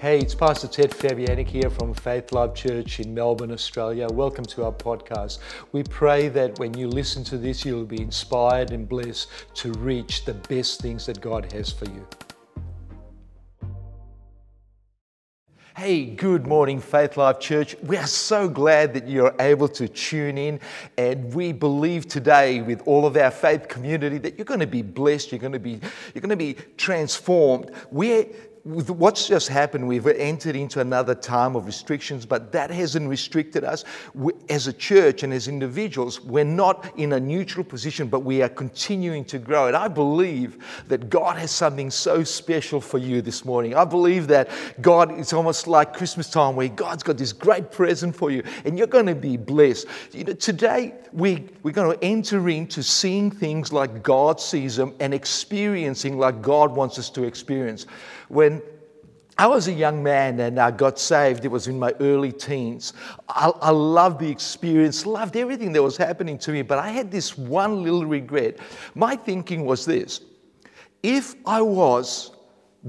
Hey, it's Pastor Ted Fabianic here from Faith Life Church in Melbourne, Australia. Welcome to our podcast. We pray that when you listen to this, you'll be inspired and blessed to reach the best things that God has for you. Hey, good morning, Faith Life Church. We are so glad that you're able to tune in. And we believe today, with all of our faith community, that you're going to be blessed, you're going to be, you're going to be transformed. We're what's just happened, we've entered into another time of restrictions, but that hasn't restricted us. As a church and as individuals, we're not in a neutral position, but we are continuing to grow. And I believe that God has something so special for you this morning. I believe that God, it's almost like Christmas time where God's got this great present for you, and you're going to be blessed. You know, today we, we're going to enter into seeing things like God sees them and experiencing like God wants us to experience. When I was a young man and I got saved. It was in my early teens. I, I, loved the experience, loved everything that was happening to me, but I had this one little regret. My thinking was this if I was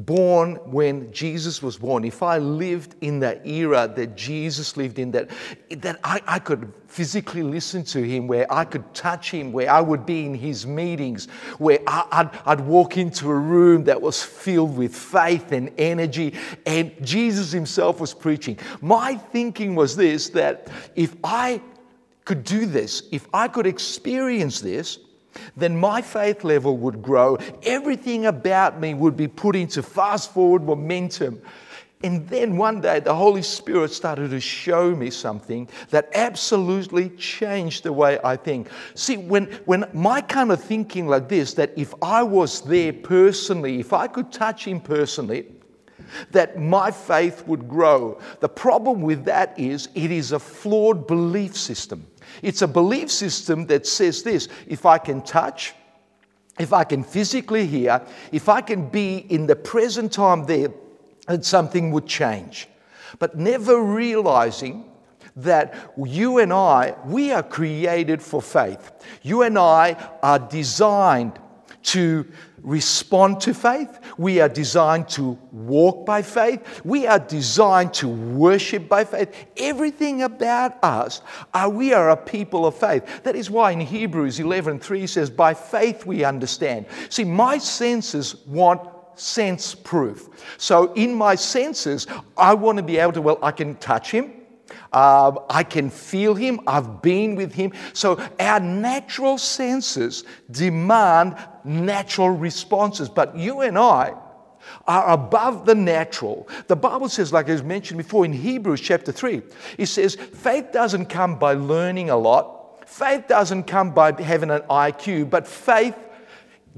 born when Jesus was born, if I lived in that era that Jesus lived in, that, that I, I could physically listen to him, where I could touch him, where I would be in his meetings, where I, would I'd walk into a room that was filled with faith and energy, and Jesus himself was preaching. My thinking was this that if I could do this, if I could experience this, then my faith level would grow. Everything about me would be put into fast forward momentum. And then one day the Holy Spirit started to show me something that absolutely changed the way I think. See, when, when my kind of thinking like this, that if I was there personally, if I could touch Him personally, that my faith would grow. The problem with that is it is a flawed belief system. It's a belief system that says this if I can touch, if I can physically hear, if I can be in the present time there, that something would change. But never realizing that you and I, we are created for faith. You and I are designed to respond to faith. We are designed to walk by faith. We are designed to worship by faith. Everything about us, are, we are a people of faith. That is why in Hebrews 11 3 says, By faith we understand. See, my senses want sense proof. So in my senses, I want to be able to, well, I can touch him. Uh, I can feel him. I've been with him. So our natural senses demand natural responses. But you and I are above the natural. The Bible says, like I mentioned before in Hebrews chapter 3, it says, faith doesn't come by learning a lot. Faith doesn't come by having an IQ, but faith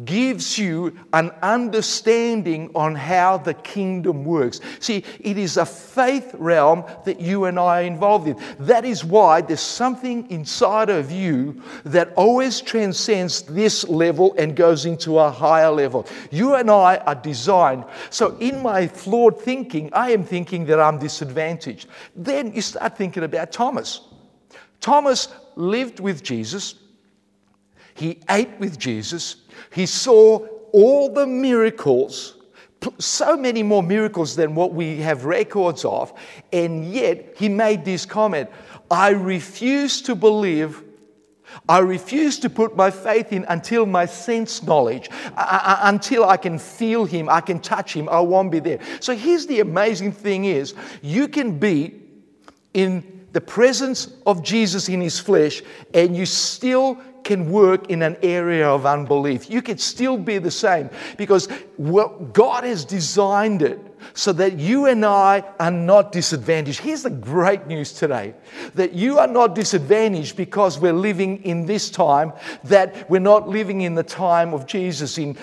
gives you an understanding on how the kingdom works. See, it is a faith realm that you and I are involved in. That is why there's something inside of you that always transcends this level and goes into a higher level. You and I are designed. So, in my flawed thinking, I am thinking that I'm disadvantaged. Then you start thinking about Thomas. Thomas lived with Jesus. He ate with Jesus. He saw all the miracles, so many more miracles than what we have records of, and yet he made this comment I refuse to believe. I refuse to put my faith in until my sense knowledge, uh, until I can feel him, I can touch him, I won't be there. So here's the amazing thing is you can be in the presence of Jesus in his flesh and you still can work in an area of unbelief. You can still be the same because God has designed it so that you and I are not disadvantaged. Here's the great news today that you are not disadvantaged because we're living in this time, that we're not living in the time of Jesus in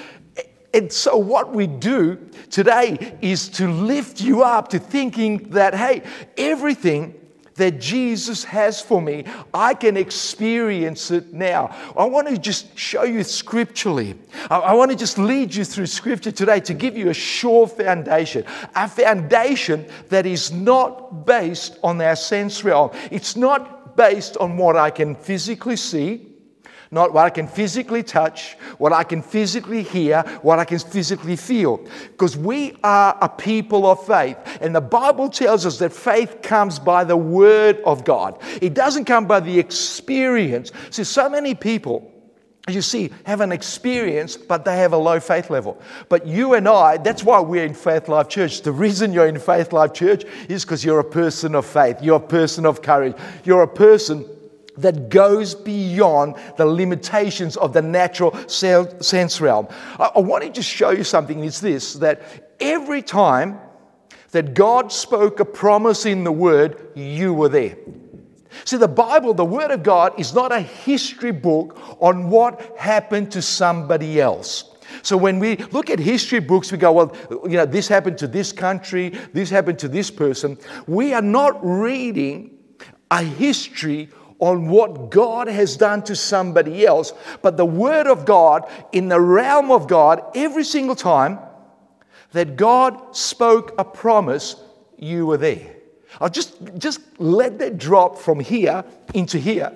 and so, what we do today is to lift you up to thinking that, hey, everything that Jesus has for me, I can experience it now. I want to just show you scripturally. I, want to just lead you through scripture today to give you a sure foundation, a foundation that is not based on our sense realm. It's not based on what I can physically see, Not what I can physically touch, what I can physically hear, what I can physically feel. Because we are a people of faith. And the Bible tells us that faith comes by the Word of God, it doesn't come by the experience. See, so many people you see, have an experience, but they have a low faith level. But you and I, that's why we're in Faith Life Church. The reason you're in Faith Life Church is because you're a person of faith, you're a person of courage, you're a person that goes beyond the limitations of the natural sense realm. I, want to just show you something. It's this that every time that God spoke a promise in the Word, you were there. See, the Bible, the Word of God, is not a history book on what happened to somebody else. So when we look at history books, we go, well, you know, this happened to this country, this happened to this person. We are not reading a history on what God has done to somebody else, but the Word of God in the realm of God, every single time that God spoke a promise, you were there. I'll just, just let that drop from here into here.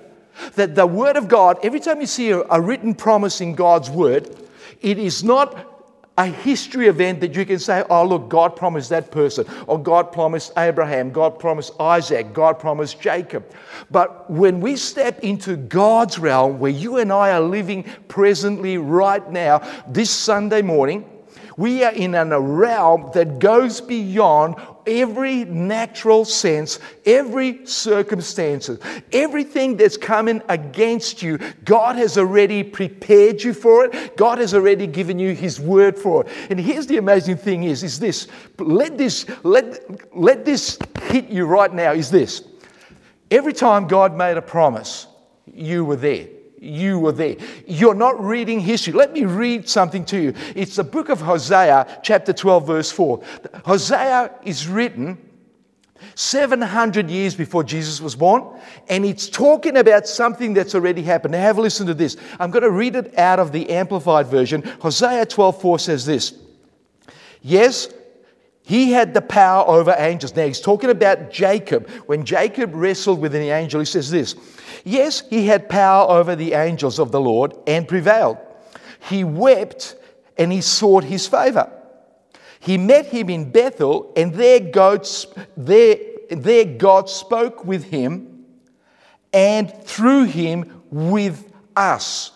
That the Word of God, every time you see a, a written promise in God's Word, it is not a history event that you can say, oh, look, God promised that person, or God promised Abraham, God promised Isaac, God promised Jacob. But when we step into God's realm, where you and I are living presently right now, this Sunday morning, we are in a realm that goes beyond every natural sense, every circumstance, everything that's coming against you. God has already prepared you for it. God has already given you His word for it. And here's the amazing thing: is is this? Let this let let this hit you right now. Is this? Every time God made a promise, you were there you were there. You're not reading history. Let me read something to you. It's the book of Hosea, chapter 12, verse 4. Hosea is written 700 years before Jesus was born, and it's talking about something that's already happened. Now, have a listen to this. I'm going to read it out of the Amplified Version. Hosea 12, 4 says this Yes, he had the power over angels. Now, he's talking about Jacob. When Jacob wrestled with an angel, he says this Yes, he had power over the angels of the Lord and prevailed. He wept and he sought his favor. He met him in Bethel, and there God, there, there God spoke with him and through him with us.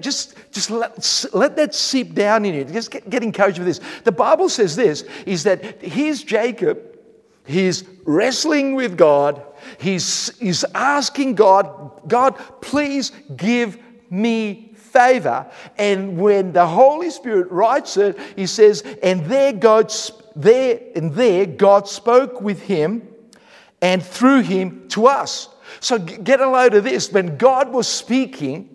Just just let, let that seep down in you. Just get, get encouraged with this. The Bible says this is that here's Jacob, he's wrestling with God, he's, he's asking God, God, please give me favor. And when the Holy Spirit writes it, he says, and there God, there and there God spoke with him and through him to us. So get a load of this. When God was speaking,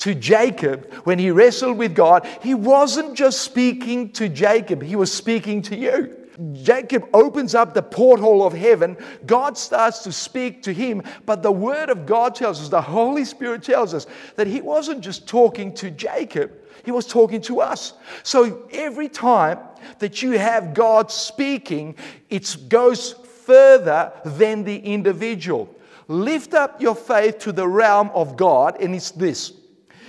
to Jacob when he wrestled with God, he wasn't just speaking to Jacob, he was speaking to you. Jacob opens up the porthole of heaven. God starts to speak to him. But the Word of God tells us, the Holy Spirit tells us, that he wasn't just talking to Jacob, he was talking to us. So every time that you have God speaking, it goes further than the individual. Lift up your faith to the realm of God, and it's this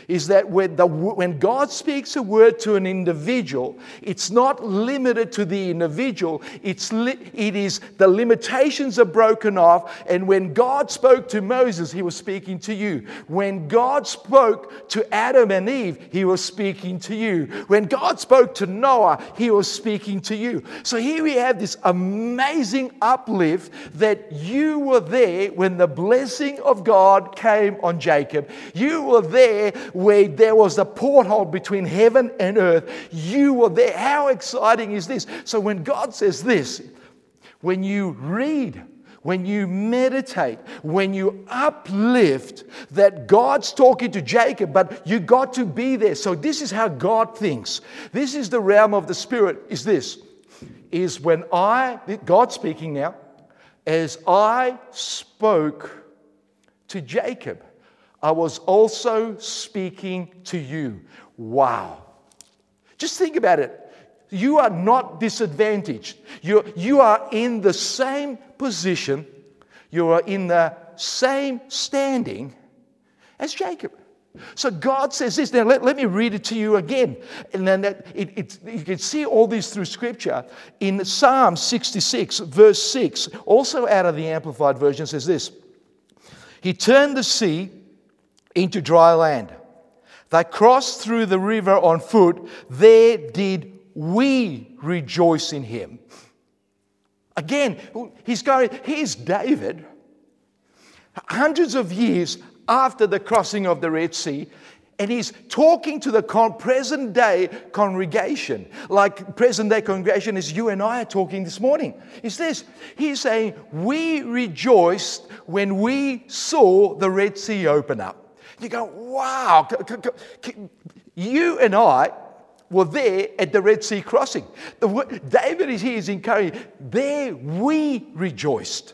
is that when, the, when God speaks a word to an individual, it's not limited to the individual, it's li- it is the limitations are broken off. And when God spoke to Moses, he was speaking to you. When God spoke to Adam and Eve, he was speaking to you. When God spoke to Noah, he was speaking to you. So here we have this amazing uplift that you were there when the blessing of God came on Jacob. You were there where there was a porthole between heaven and earth. You were there. How exciting is this? So when God says this, when you read, when you meditate, when you uplift, that God's talking to Jacob, but you got to be there. So this is how God thinks. This is the realm of the Spirit, is this. Is when I, God speaking now, as I spoke to Jacob. I was also speaking to you. Wow. Just think about it. You are not disadvantaged. You, you are in the same position, you are in the same standing as Jacob. So God says this. Now, let, let me read it to you again. And then that, it, it, you can see all this through Scripture. In Psalm 66, verse 6, also out of the Amplified Version, says this He turned the sea into dry land. They crossed through the river on foot. There did we rejoice in him. Again, he's going, here's David, hundreds of years after the crossing of the Red Sea, and he's talking to the present day congregation, like present day congregation as you and I are talking this morning. Is this? He's saying, We rejoiced when we saw the Red Sea open up. You go, wow, you and I were there at the Red Sea crossing. David is here is encouraging, there we rejoiced.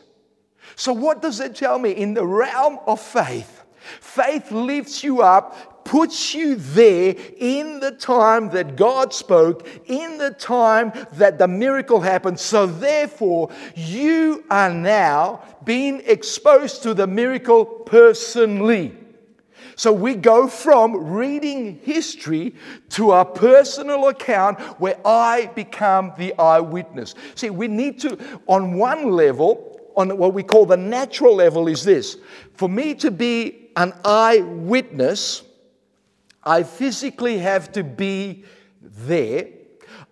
So, what does that tell me? In the realm of faith, faith lifts you up, puts you there in the time that God spoke, in the time that the miracle happened. So, therefore, you are now being exposed to the miracle personally. So we go from reading history to a personal account where I become the eyewitness. See, we need to, on one level, on what we call the natural level, is this for me to be an eyewitness, I physically have to be there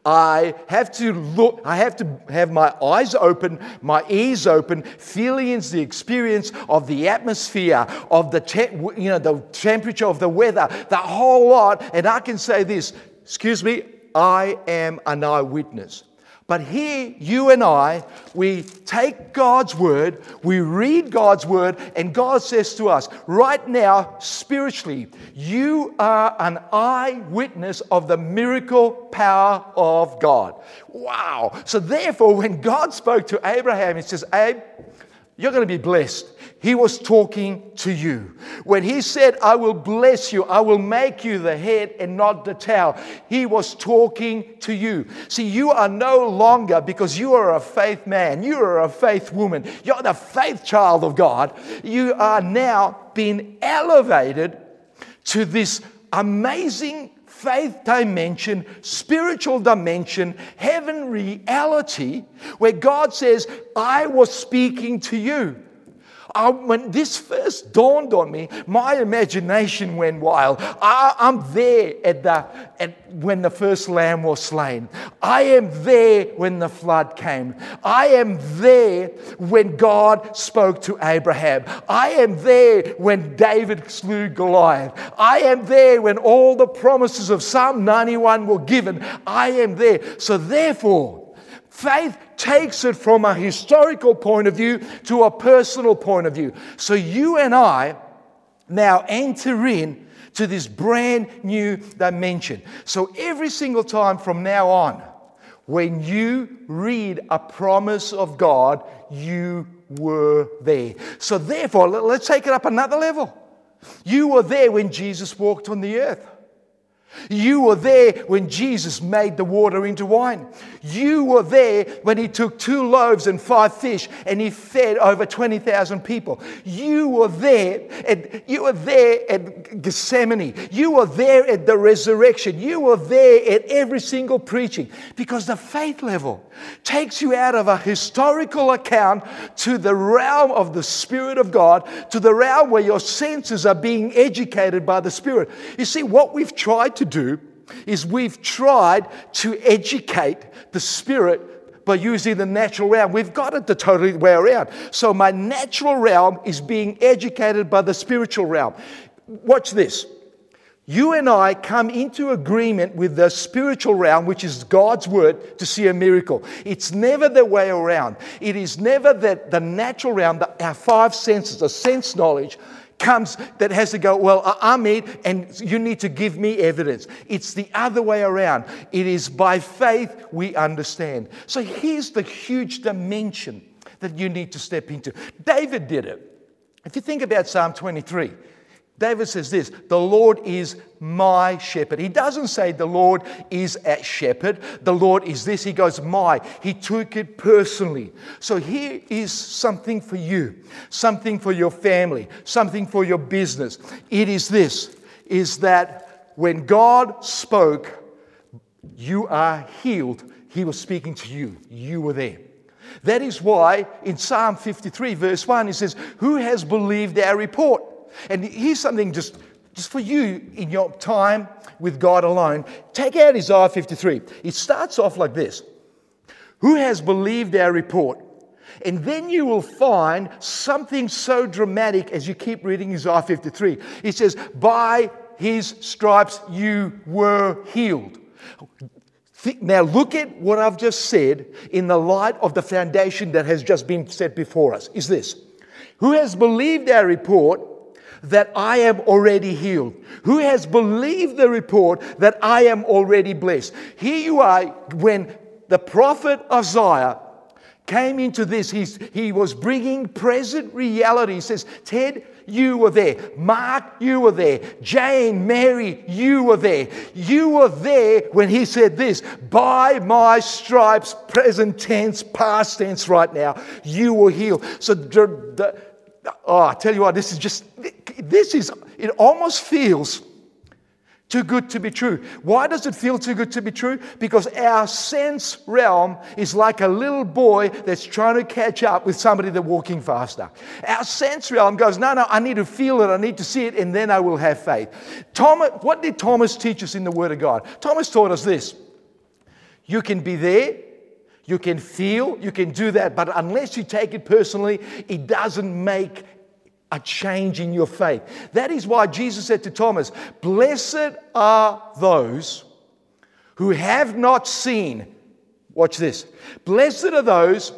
I have to look, I have to have my eyes open, my ears open, feeling the experience of the atmosphere, of the, te- you know, the temperature of the weather, the whole lot. And I can say this, excuse me, I am an eyewitness. But here, you and I, we take God's word, we read God's word, and God says to us, right now, spiritually, you are an eyewitness of the miracle power of God. Wow. So, therefore, when God spoke to Abraham, He says, Abe, you're going to be blessed. He was talking to you. When he said, I will bless you, I will make you the head and not the tail, he was talking to you. See, you are no longer, because you are a faith man, you are a faith woman, you're the faith child of God, you are now being elevated to this amazing faith dimension, spiritual dimension, heaven reality, where God says, I was speaking to you. I, when this first dawned on me, my imagination went wild. I, am there at the, at, when the first lamb was slain. I am there when the flood came. I am there when God spoke to Abraham. I am there when David slew Goliath. I am there when all the promises of Psalm 91 were given. I am there. So, therefore, Faith takes it from a historical point of view to a personal point of view. So you and I now enter in to this brand new dimension. So every single time from now on, when you read a promise of God, you were there. So therefore, let's take it up another level. You were there when Jesus walked on the earth. You were there when Jesus made the water into wine. You were there when he took two loaves and five fish and he fed over 20,000 people. You were there at, you were there at Gethsemane. You were there at the resurrection. You were there at every single preaching because the faith level takes you out of a historical account to the realm of the Spirit of God, to the realm where your senses are being educated by the Spirit. You see, what we've tried to do is we've tried to educate the spirit by using the natural realm. We've got it the totally way around. So my natural realm is being educated by the spiritual realm. Watch this. You and I come into agreement with the spiritual realm, which is God's word, to see a miracle. It's never the way around. It is never that the natural realm, the, our five senses, the sense knowledge, comes that has to go, Well, I'm it, and you need to give me evidence. It's the other way around. It is by faith we understand. So here's the huge dimension that you need to step into. David did it. If you think about Psalm 23, David says this the Lord is my shepherd. He doesn't say the Lord is a shepherd, the Lord is this. He goes, my. He took it personally. So here is something for you, something for your family, something for your business. It is this is that when God spoke, you are healed, He was speaking to you. You were there. That is why in Psalm 53, verse 1, He says, Who has believed our report? And here's something just, just for you in your time with God alone. Take out Isaiah 53. It starts off like this Who has believed our report? And then you will find something so dramatic as you keep reading Isaiah 53. It says, By his stripes you were healed. Now, look at what I've just said in the light of the foundation that has just been set before us. Is this Who has believed our report? That I am already healed? Who has believed the report that I am already blessed? Here you are when the prophet Isaiah came into this, he's, he was bringing present reality. He says, Ted, you were there. Mark, you were there. Jane, Mary, you were there. You were there when he said this by my stripes, present tense, past tense right now, you were healed. So, the, the, oh, I tell you what, this is just, this is, it almost feels too good to be true. Why does it feel too good to be true? Because our sense realm is like a little boy that's trying to catch up with somebody that's walking faster. Our sense realm goes, no, no, I need to feel it, I need to see it, and then I will have faith. Thomas, what did Thomas teach us in the Word of God? Thomas taught us this you can be there, you can feel, you can do that, but unless you take it personally, it doesn't make a change in your faith. That is why Jesus said to Thomas, Blessed are those who have not seen. Watch this. Blessed are those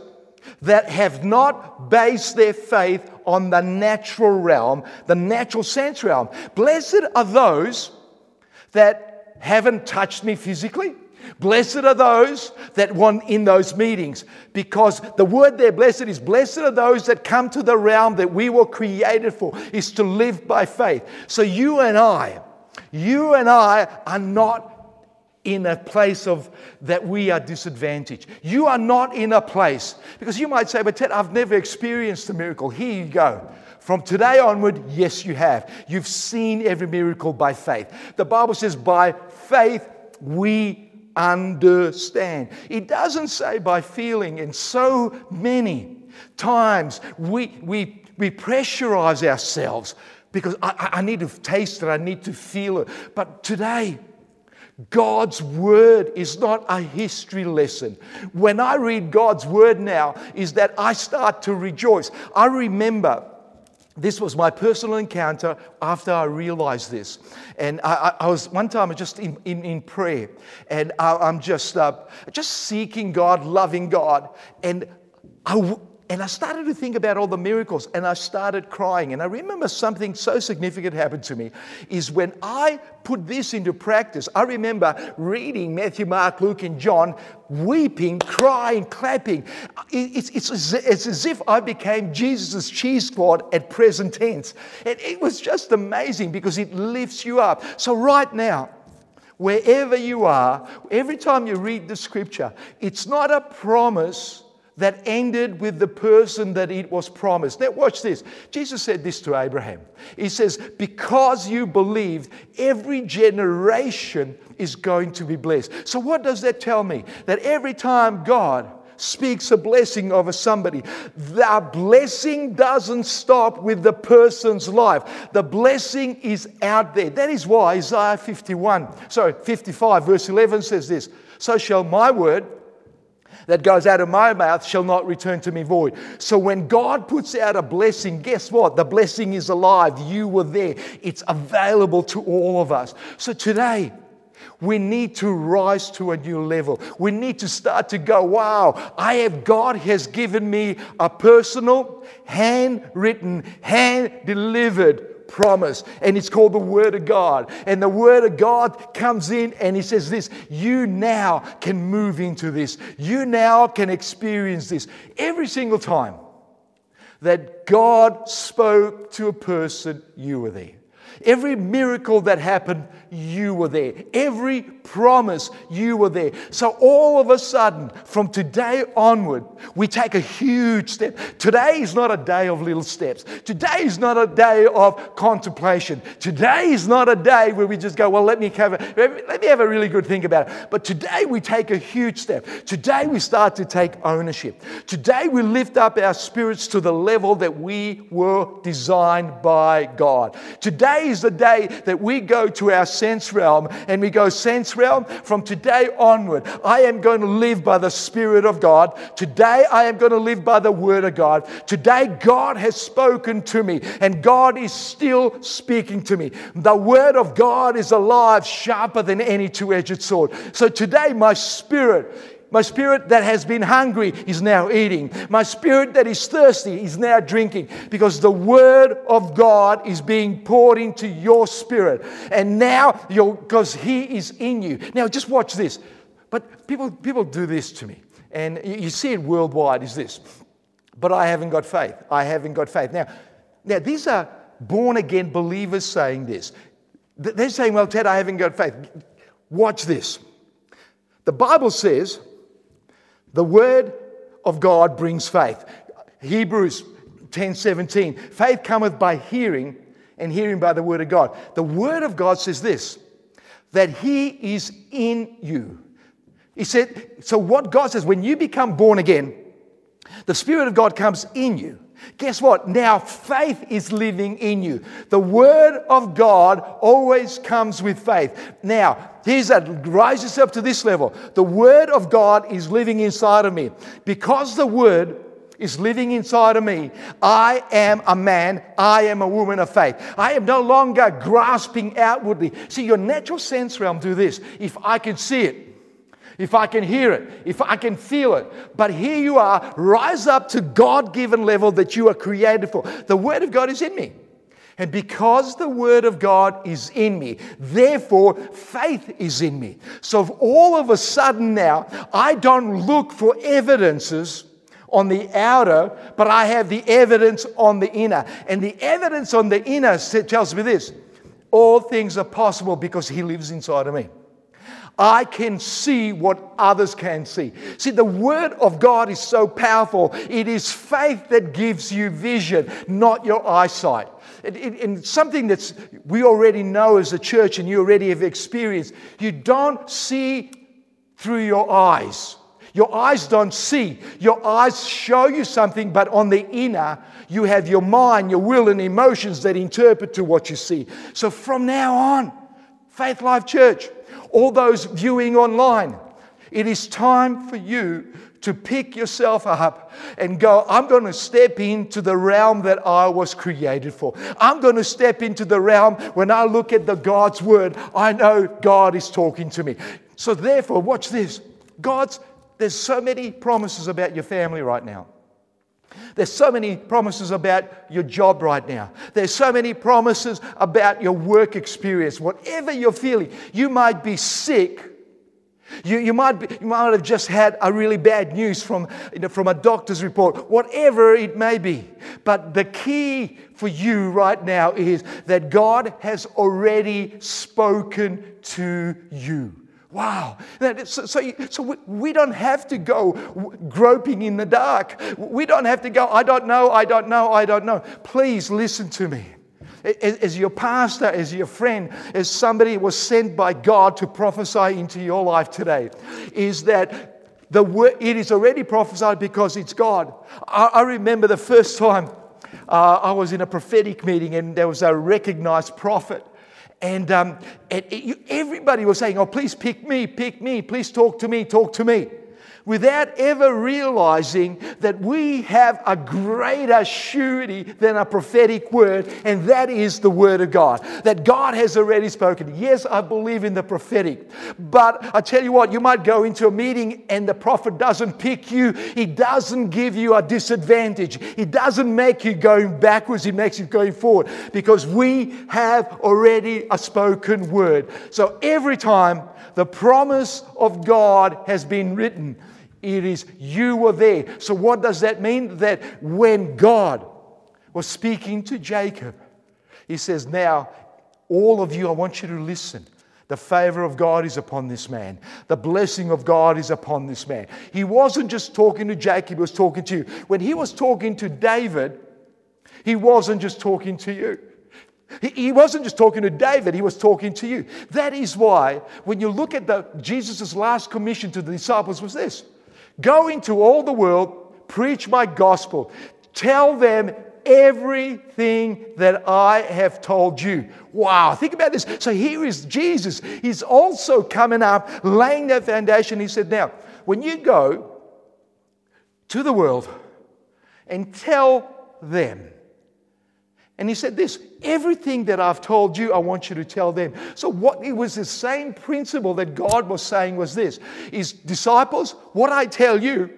that have not based their faith on the natural realm, the natural sense realm. Blessed are those that haven't touched me physically. Blessed are those that want in those meetings because the word there, blessed, is blessed are those that come to the realm that we were created for, is to live by faith. So you and I, you and I are not in a place of that we are disadvantaged. You are not in a place because you might say, but Ted, I've never experienced a miracle. Here you go. From today onward, yes, you have. You've seen every miracle by faith. The Bible says, by faith we understand. It doesn't say by feeling, and so many times we, we, we pressurize ourselves because I, I need to taste it, I need to feel it. But today, God's word is not a history lesson. When I read God's word now, is that I start to rejoice. I remember this was my personal encounter after I realized this. And I, I was one time just in, in, in prayer, and I, am just, uh, just seeking God, loving God. And I, and I started to think about all the miracles and I started crying. And I remember something so significant happened to me is when I put this into practice, I remember reading Matthew, Mark, Luke, and John, weeping, crying, clapping. It's, it's, it's as if I became Jesus' cheese squad at present tense. And it was just amazing because it lifts you up. So, right now, wherever you are, every time you read the scripture, it's not a promise that ended with the person that it was promised. Now, watch this. Jesus said this to Abraham. He says, Because you believed, every generation is going to be blessed. So, what does that tell me? That every time God speaks a blessing over somebody, the blessing doesn't stop with the person's life. The blessing is out there. That is why Isaiah 51, sorry, 55, verse 11 says this So shall my word that goes out of my mouth shall not return to me void. So when God puts out a blessing, guess what? The blessing is alive. You were there. It's available to all of us. So today, we need to rise to a new level. We need to start to go, wow, I have, God has given me a personal, handwritten, hand delivered promise, and it's called the Word of God. And the Word of God comes in and He says, This, you now can move into this. You now can experience this. Every single time that God spoke to a person, you were there. Every miracle that happened, you were there. Every promise, you were there. So all of a sudden, from today onward, we take a huge step. Today is not a day of little steps. Today is not a day of contemplation. Today is not a day where we just go, well, let me have a, let me have a really good think about it. But today we take a huge step. Today we start to take ownership. Today we lift up our spirits to the level that we were designed by God. Today is the day that we go to our sense realm and we go, sense realm, from today onward, I am going to live by the Spirit of God. Today, I am going to live by the Word of God. Today, God has spoken to me, and God is still speaking to me. The Word of God is alive, sharper than any two edged sword. So today, my spirit my spirit that has been hungry is now eating. My spirit that is thirsty is now drinking because the word of God is being poured into your spirit. And now, you're, because He is in you. Now, just watch this. But people, people do this to me. And you see it worldwide is this. But I haven't got faith. I haven't got faith. Now, now these are born again believers saying this. They're saying, well, Ted, I haven't got faith. Watch this. The Bible says the word of God brings faith. Hebrews 10 17. Faith cometh by hearing, and hearing by the word of God. The word of God says this that he is in you. He said, so what God says, when you become born again, the Spirit of God comes in you. Guess what? Now faith is living in you. The Word of God always comes with faith. Now, here's that. Rise yourself to this level. The Word of God is living inside of me. Because the Word is living inside of me, I am a man, I am a woman of faith. I am no longer grasping outwardly. See, your natural sense realm do this. If I can see it, if I can hear it, if I can feel it. But here you are, rise up to God given level that you are created for. The Word of God is in me. And because the Word of God is in me, therefore faith is in me. So all of a sudden now, I don't look for evidences on the outer, but I have the evidence on the inner. And the evidence on the inner tells me this all things are possible because He lives inside of me. I can see what others can see. See, the Word of God is so powerful. It is faith that gives you vision, not your eyesight. And something that we already know as a church and you already have experienced. You don't see through your eyes. Your eyes don't see. Your eyes show you something, but on the inner, you have your mind, your will, and emotions that interpret to what you see. So from now on, Faith Life Church, all those viewing online, it is time for you to pick yourself up and go, I'm going to step into the realm that I was created for. I'm going to step into the realm when I look at the God's word, I know God is talking to me. So therefore, watch this. God's there's so many promises about your family right now. There's so many promises about your job right now. There's so many promises about your work experience. Whatever you're feeling, you might be sick. You, you, might be, you might have just had a really bad news from, you know, from a doctor's report, whatever it may be. But the key for you right now is that God has already spoken to you. Wow. So, so, so, we don't have to go groping in the dark. We don't have to go, I don't know, I don't know, I don't know. Please listen to me. As your pastor, as your friend, as somebody was sent by God to prophesy into your life today, is that the word, it is already prophesied because it's God. I, I remember the first time uh, I was in a prophetic meeting and there was a recognized prophet and, um, and it, everybody was saying, Oh, please pick me, pick me, please talk to me, talk to me without ever realizing that we have a greater surety than a prophetic word, and that is the word of God. That God has already spoken. Yes, I believe in the prophetic, but I tell you what, you might go into a meeting and the prophet doesn't pick you, he doesn't give you a disadvantage, he doesn't make you going backwards, he makes you going forward because we have already a spoken word. So every time the promise of God has been written, it is you were there. So, what does that mean? That when God was speaking to Jacob, he says, Now all of you, I want you to listen. The favor of God is upon this man. The blessing of God is upon this man. He wasn't just talking to Jacob, he was talking to you. When he was talking to David, he wasn't just talking to you. He wasn't just talking to David, he was talking to you. That is why, when you look at the, Jesus' last commission to the disciples, was this Go into all the world, preach my gospel, tell them everything that I have told you. Wow, think about this. So here is Jesus. He's also coming up, laying that foundation. He said, Now, when you go to the world and tell them, and he said this everything that I've told you, I want you to tell them. So, what it was the same principle that God was saying was this is disciples, what I tell you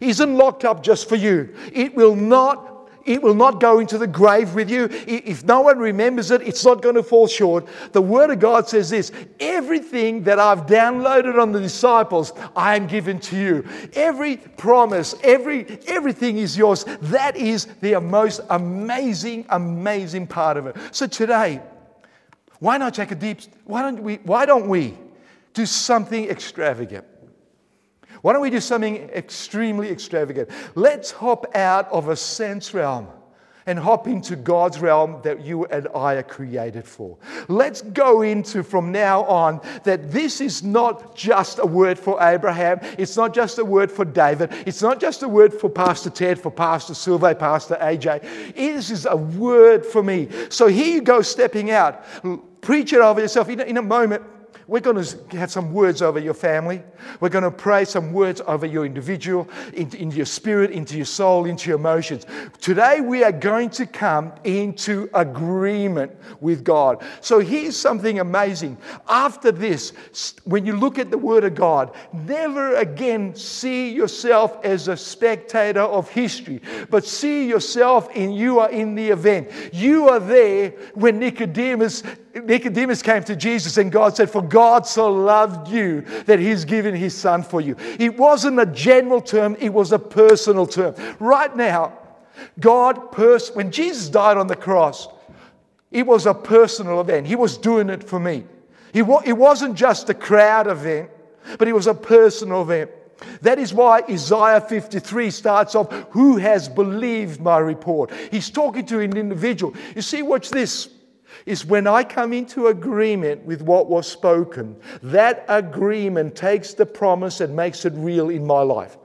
isn't locked up just for you. It will not it will not go into the grave with you. If no one remembers it, it's not going to fall short. The Word of God says this everything that I've downloaded on the disciples, I am given to you. Every promise, every, everything is yours. That is the most amazing, amazing part of it. So today, why not take a deep, why don't we, why don't we do something extravagant? Why don't we do something extremely extravagant? Let's hop out of a sense realm and hop into God's realm that you and I are created for. Let's go into from now on that this is not just a word for Abraham, it's not just a word for David, it's not just a word for Pastor Ted, for Pastor Sylvain, Pastor AJ. This is a word for me. So here you go, stepping out. Preach it over yourself. In a, in a moment, we're going to have some words over your family. We're going to pray some words over your individual, into, into, your spirit, into your soul, into your emotions. Today, we are going to come into agreement with God. So, here's something amazing. After this, when you look at the Word of God, never again see yourself as a spectator of history, but see yourself in you are in the event. You are there when Nicodemus Nicodemus came to Jesus and God said, For God so loved you that he's given his son for you. It wasn't a general term, it was a personal term. Right now, God, pers- when Jesus died on the cross, it was a personal event. He was doing it for me. He wa- it wasn't just a crowd event, but it was a personal event. That is why Isaiah 53 starts off, Who has believed my report? He's talking to an individual. You see, watch this is when I come into agreement with what was spoken, that agreement takes the promise and makes it real in my life.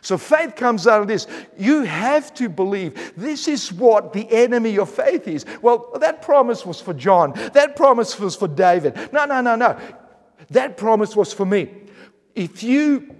So faith comes out of this. You have to believe. This is what the enemy of faith is. Well, that promise was for John. That promise was for David. No, no, no, no. That promise was for me. If you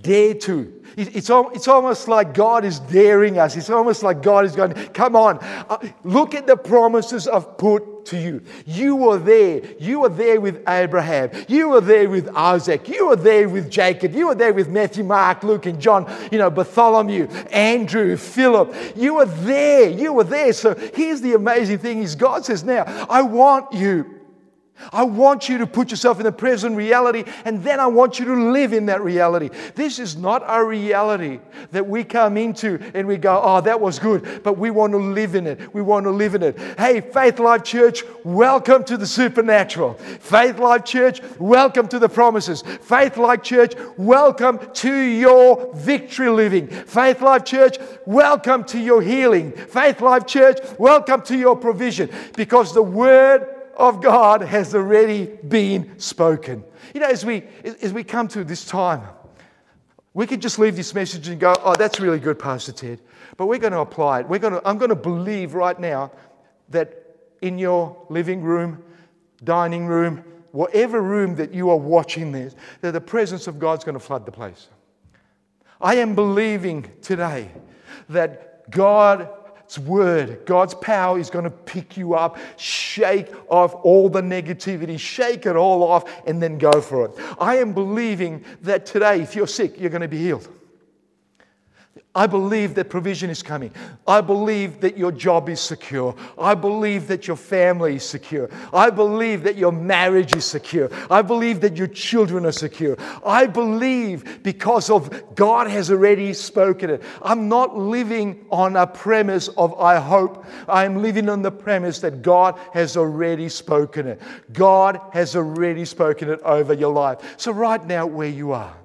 dare to. It's, it's almost like God is daring us. It's almost like God is going, come on, uh, look at the promises I've put to you. You were there. You were there with Abraham. You were there with Isaac. You were there with Jacob. You were there with Matthew, Mark, Luke, and John, you know, Bartholomew, Andrew, Philip. You were there. You were there. So here's the amazing thing is God says, now, I want you I want you to put yourself in the present reality and then I want you to live in that reality. This is not a reality that we come into and we go, oh, that was good, but we want to live in it. We want to live in it. Hey, Faith Life Church, welcome to the supernatural. Faith Life Church, welcome to the promises. Faith Life Church, welcome to your victory living. Faith Life Church, welcome to your healing. Faith Life Church, welcome to your provision because the word of God has already been spoken. You know, as we, as we come to this time, we could just leave this message and go, oh, that's really good, Pastor Ted. But we're going to apply it. We're going to, I'm going to believe right now that in your living room, dining room, whatever room that you are watching this, that the presence of God's going to flood the place. I am believing today that God word, God's power is going to pick you up, shake off all the negativity, shake it all off, and then go for it. I am believing that today, if you're sick, you're going to be healed. I believe that provision is coming. I believe that your job is secure. I believe that your family is secure. I believe that your marriage is secure. I believe that your children are secure. I believe because of God has already spoken it. I'm not living on a premise of I hope. I'm living on the premise that God has already spoken it. God has already spoken it over your life. So, right now, where you are,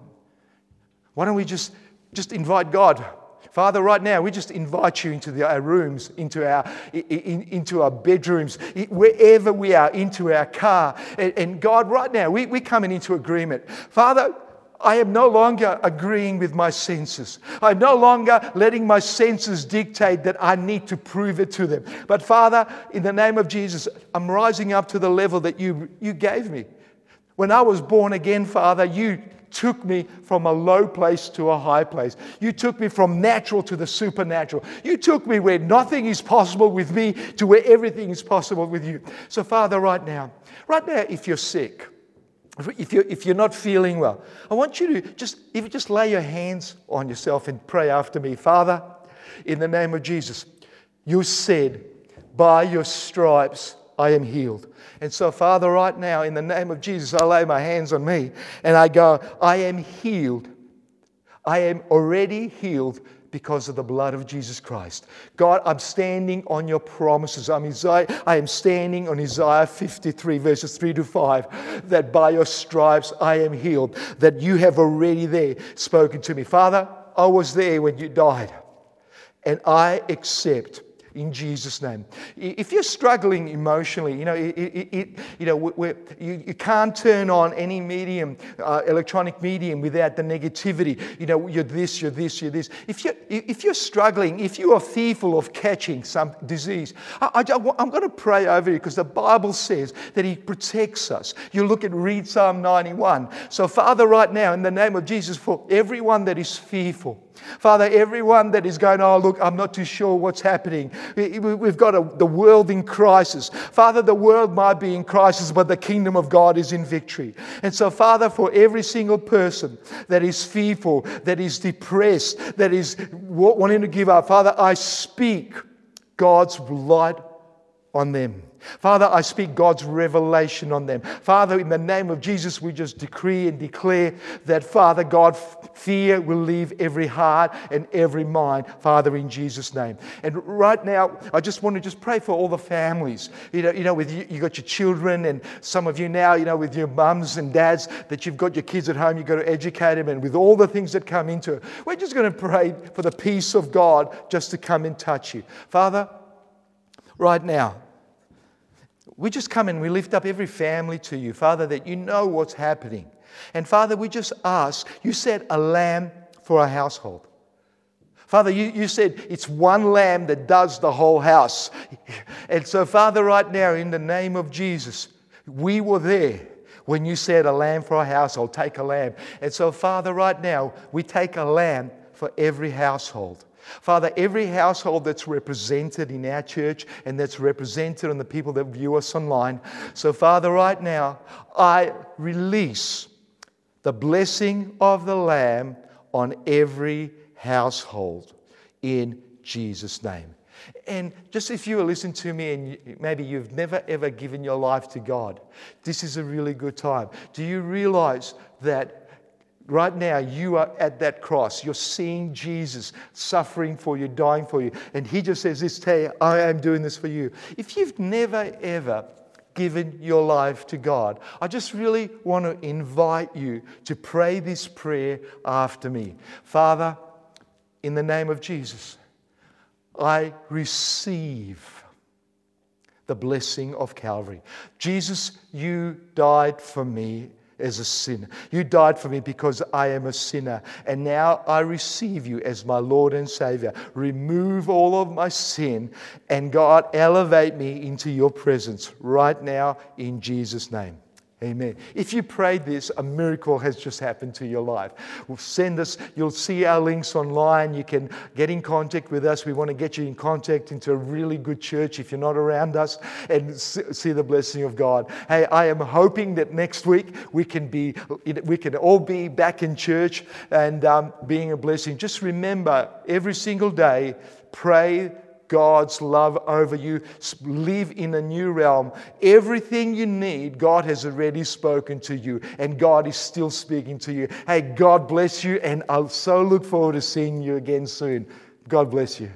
why don't we just just invite God. Father, right now, we just invite you into the, our rooms, into our, in, into our bedrooms, wherever we are, into our car. And, and God, right now, we, we're coming into agreement. Father, I am no longer agreeing with my senses. I'm no longer letting my senses dictate that I need to prove it to them. But Father, in the name of Jesus, I'm rising up to the level that you, you gave me. When I was born again, Father, you took me from a low place to a high place. You took me from natural to the supernatural. You took me where nothing is possible with me to where everything is possible with you. So, Father, right now, right now, if you're sick, if you're, if you're not feeling well, I want you to just, if you just lay your hands on yourself and pray after me. Father, in the name of Jesus, you said, by your stripes I am healed. And so, Father, right now, in the name of Jesus, I lay my hands on me and I go, I am healed. I am already healed because of the blood of Jesus Christ. God, I'm standing on your promises. I'm Isaiah, I am standing on Isaiah 53, verses 3 to 5, that by your stripes I am healed, that you have already there spoken to me. Father, I was there when you died, and I accept in Jesus' name. If you're struggling emotionally, you know, it, it, it, you, know you, you, can't turn on any medium, uh, electronic medium, without the negativity. You know, you're this, you're this, you're this. If you're, if you're struggling, if you are fearful of catching some disease, I, I'm going to pray over you because the Bible says that He protects us. You look at, read Psalm 91. So, Father, right now, in the name of Jesus, for everyone that is fearful, Father, everyone that is going, oh, look, I'm not too sure what's happening. We've got a, the world in crisis. Father, the world might be in crisis, but the kingdom of God is in victory. And so, Father, for every single person that is fearful, that is depressed, that is wanting to give up, Father, I speak God's light on them. Father, I speak God's revelation on them. Father, in the name of Jesus, we just decree and declare that, Father God, fear will leave every heart and every mind, Father, in Jesus' name. And right now, I just want to just pray for all the families. You know, you know with you, you got your children, and some of you now, you know, with your mums and dads, that you've got your kids at home, you've got to educate them, and with all the things that come into it, we're just going to pray for the peace of God just to come and touch you. Father, right now, we just come and we lift up every family to you, Father, that you know what's happening. And Father, we just ask, you said a lamb for a household. Father, you, you said it's one lamb that does the whole house. And so, Father, right now, in the name of Jesus, we were there when you said a lamb for a household, take a lamb. And so, Father, right now, we take a lamb for every household. Father, every household that's represented in our church and that's represented on the people that view us online. So, Father, right now, I release the blessing of the Lamb on every household in Jesus' name. And just if you are listening to me and maybe you've never ever given your life to God, this is a really good time. Do you realize that Right now, you are at that cross. You're seeing Jesus suffering for you, dying for you. And He just says, This day, I am doing this for you. If you've never, ever given your life to God, I just really want to invite you to pray this prayer after me. Father, in the name of Jesus, I receive the blessing of Calvary. Jesus, you died for me as a sinner. You died for me because I am a sinner. And now I receive you as my Lord and Savior. Remove all of my sin and God, elevate me into your presence right now in Jesus' name. Amen. If you prayed this, a miracle has just happened to your life. We'll send us, you'll see our links online. You can get in contact with us. We want to get you in contact into a really good church if you're not around us and see the blessing of God. Hey, I am hoping that next week we can be, we can all be back in church and um, being a blessing. Just remember every single day, pray God's love over you. Live in a new realm. Everything you need, God has already spoken to you, and God is still speaking to you. Hey, God bless you, and I'll so look forward to seeing you again soon. God bless you.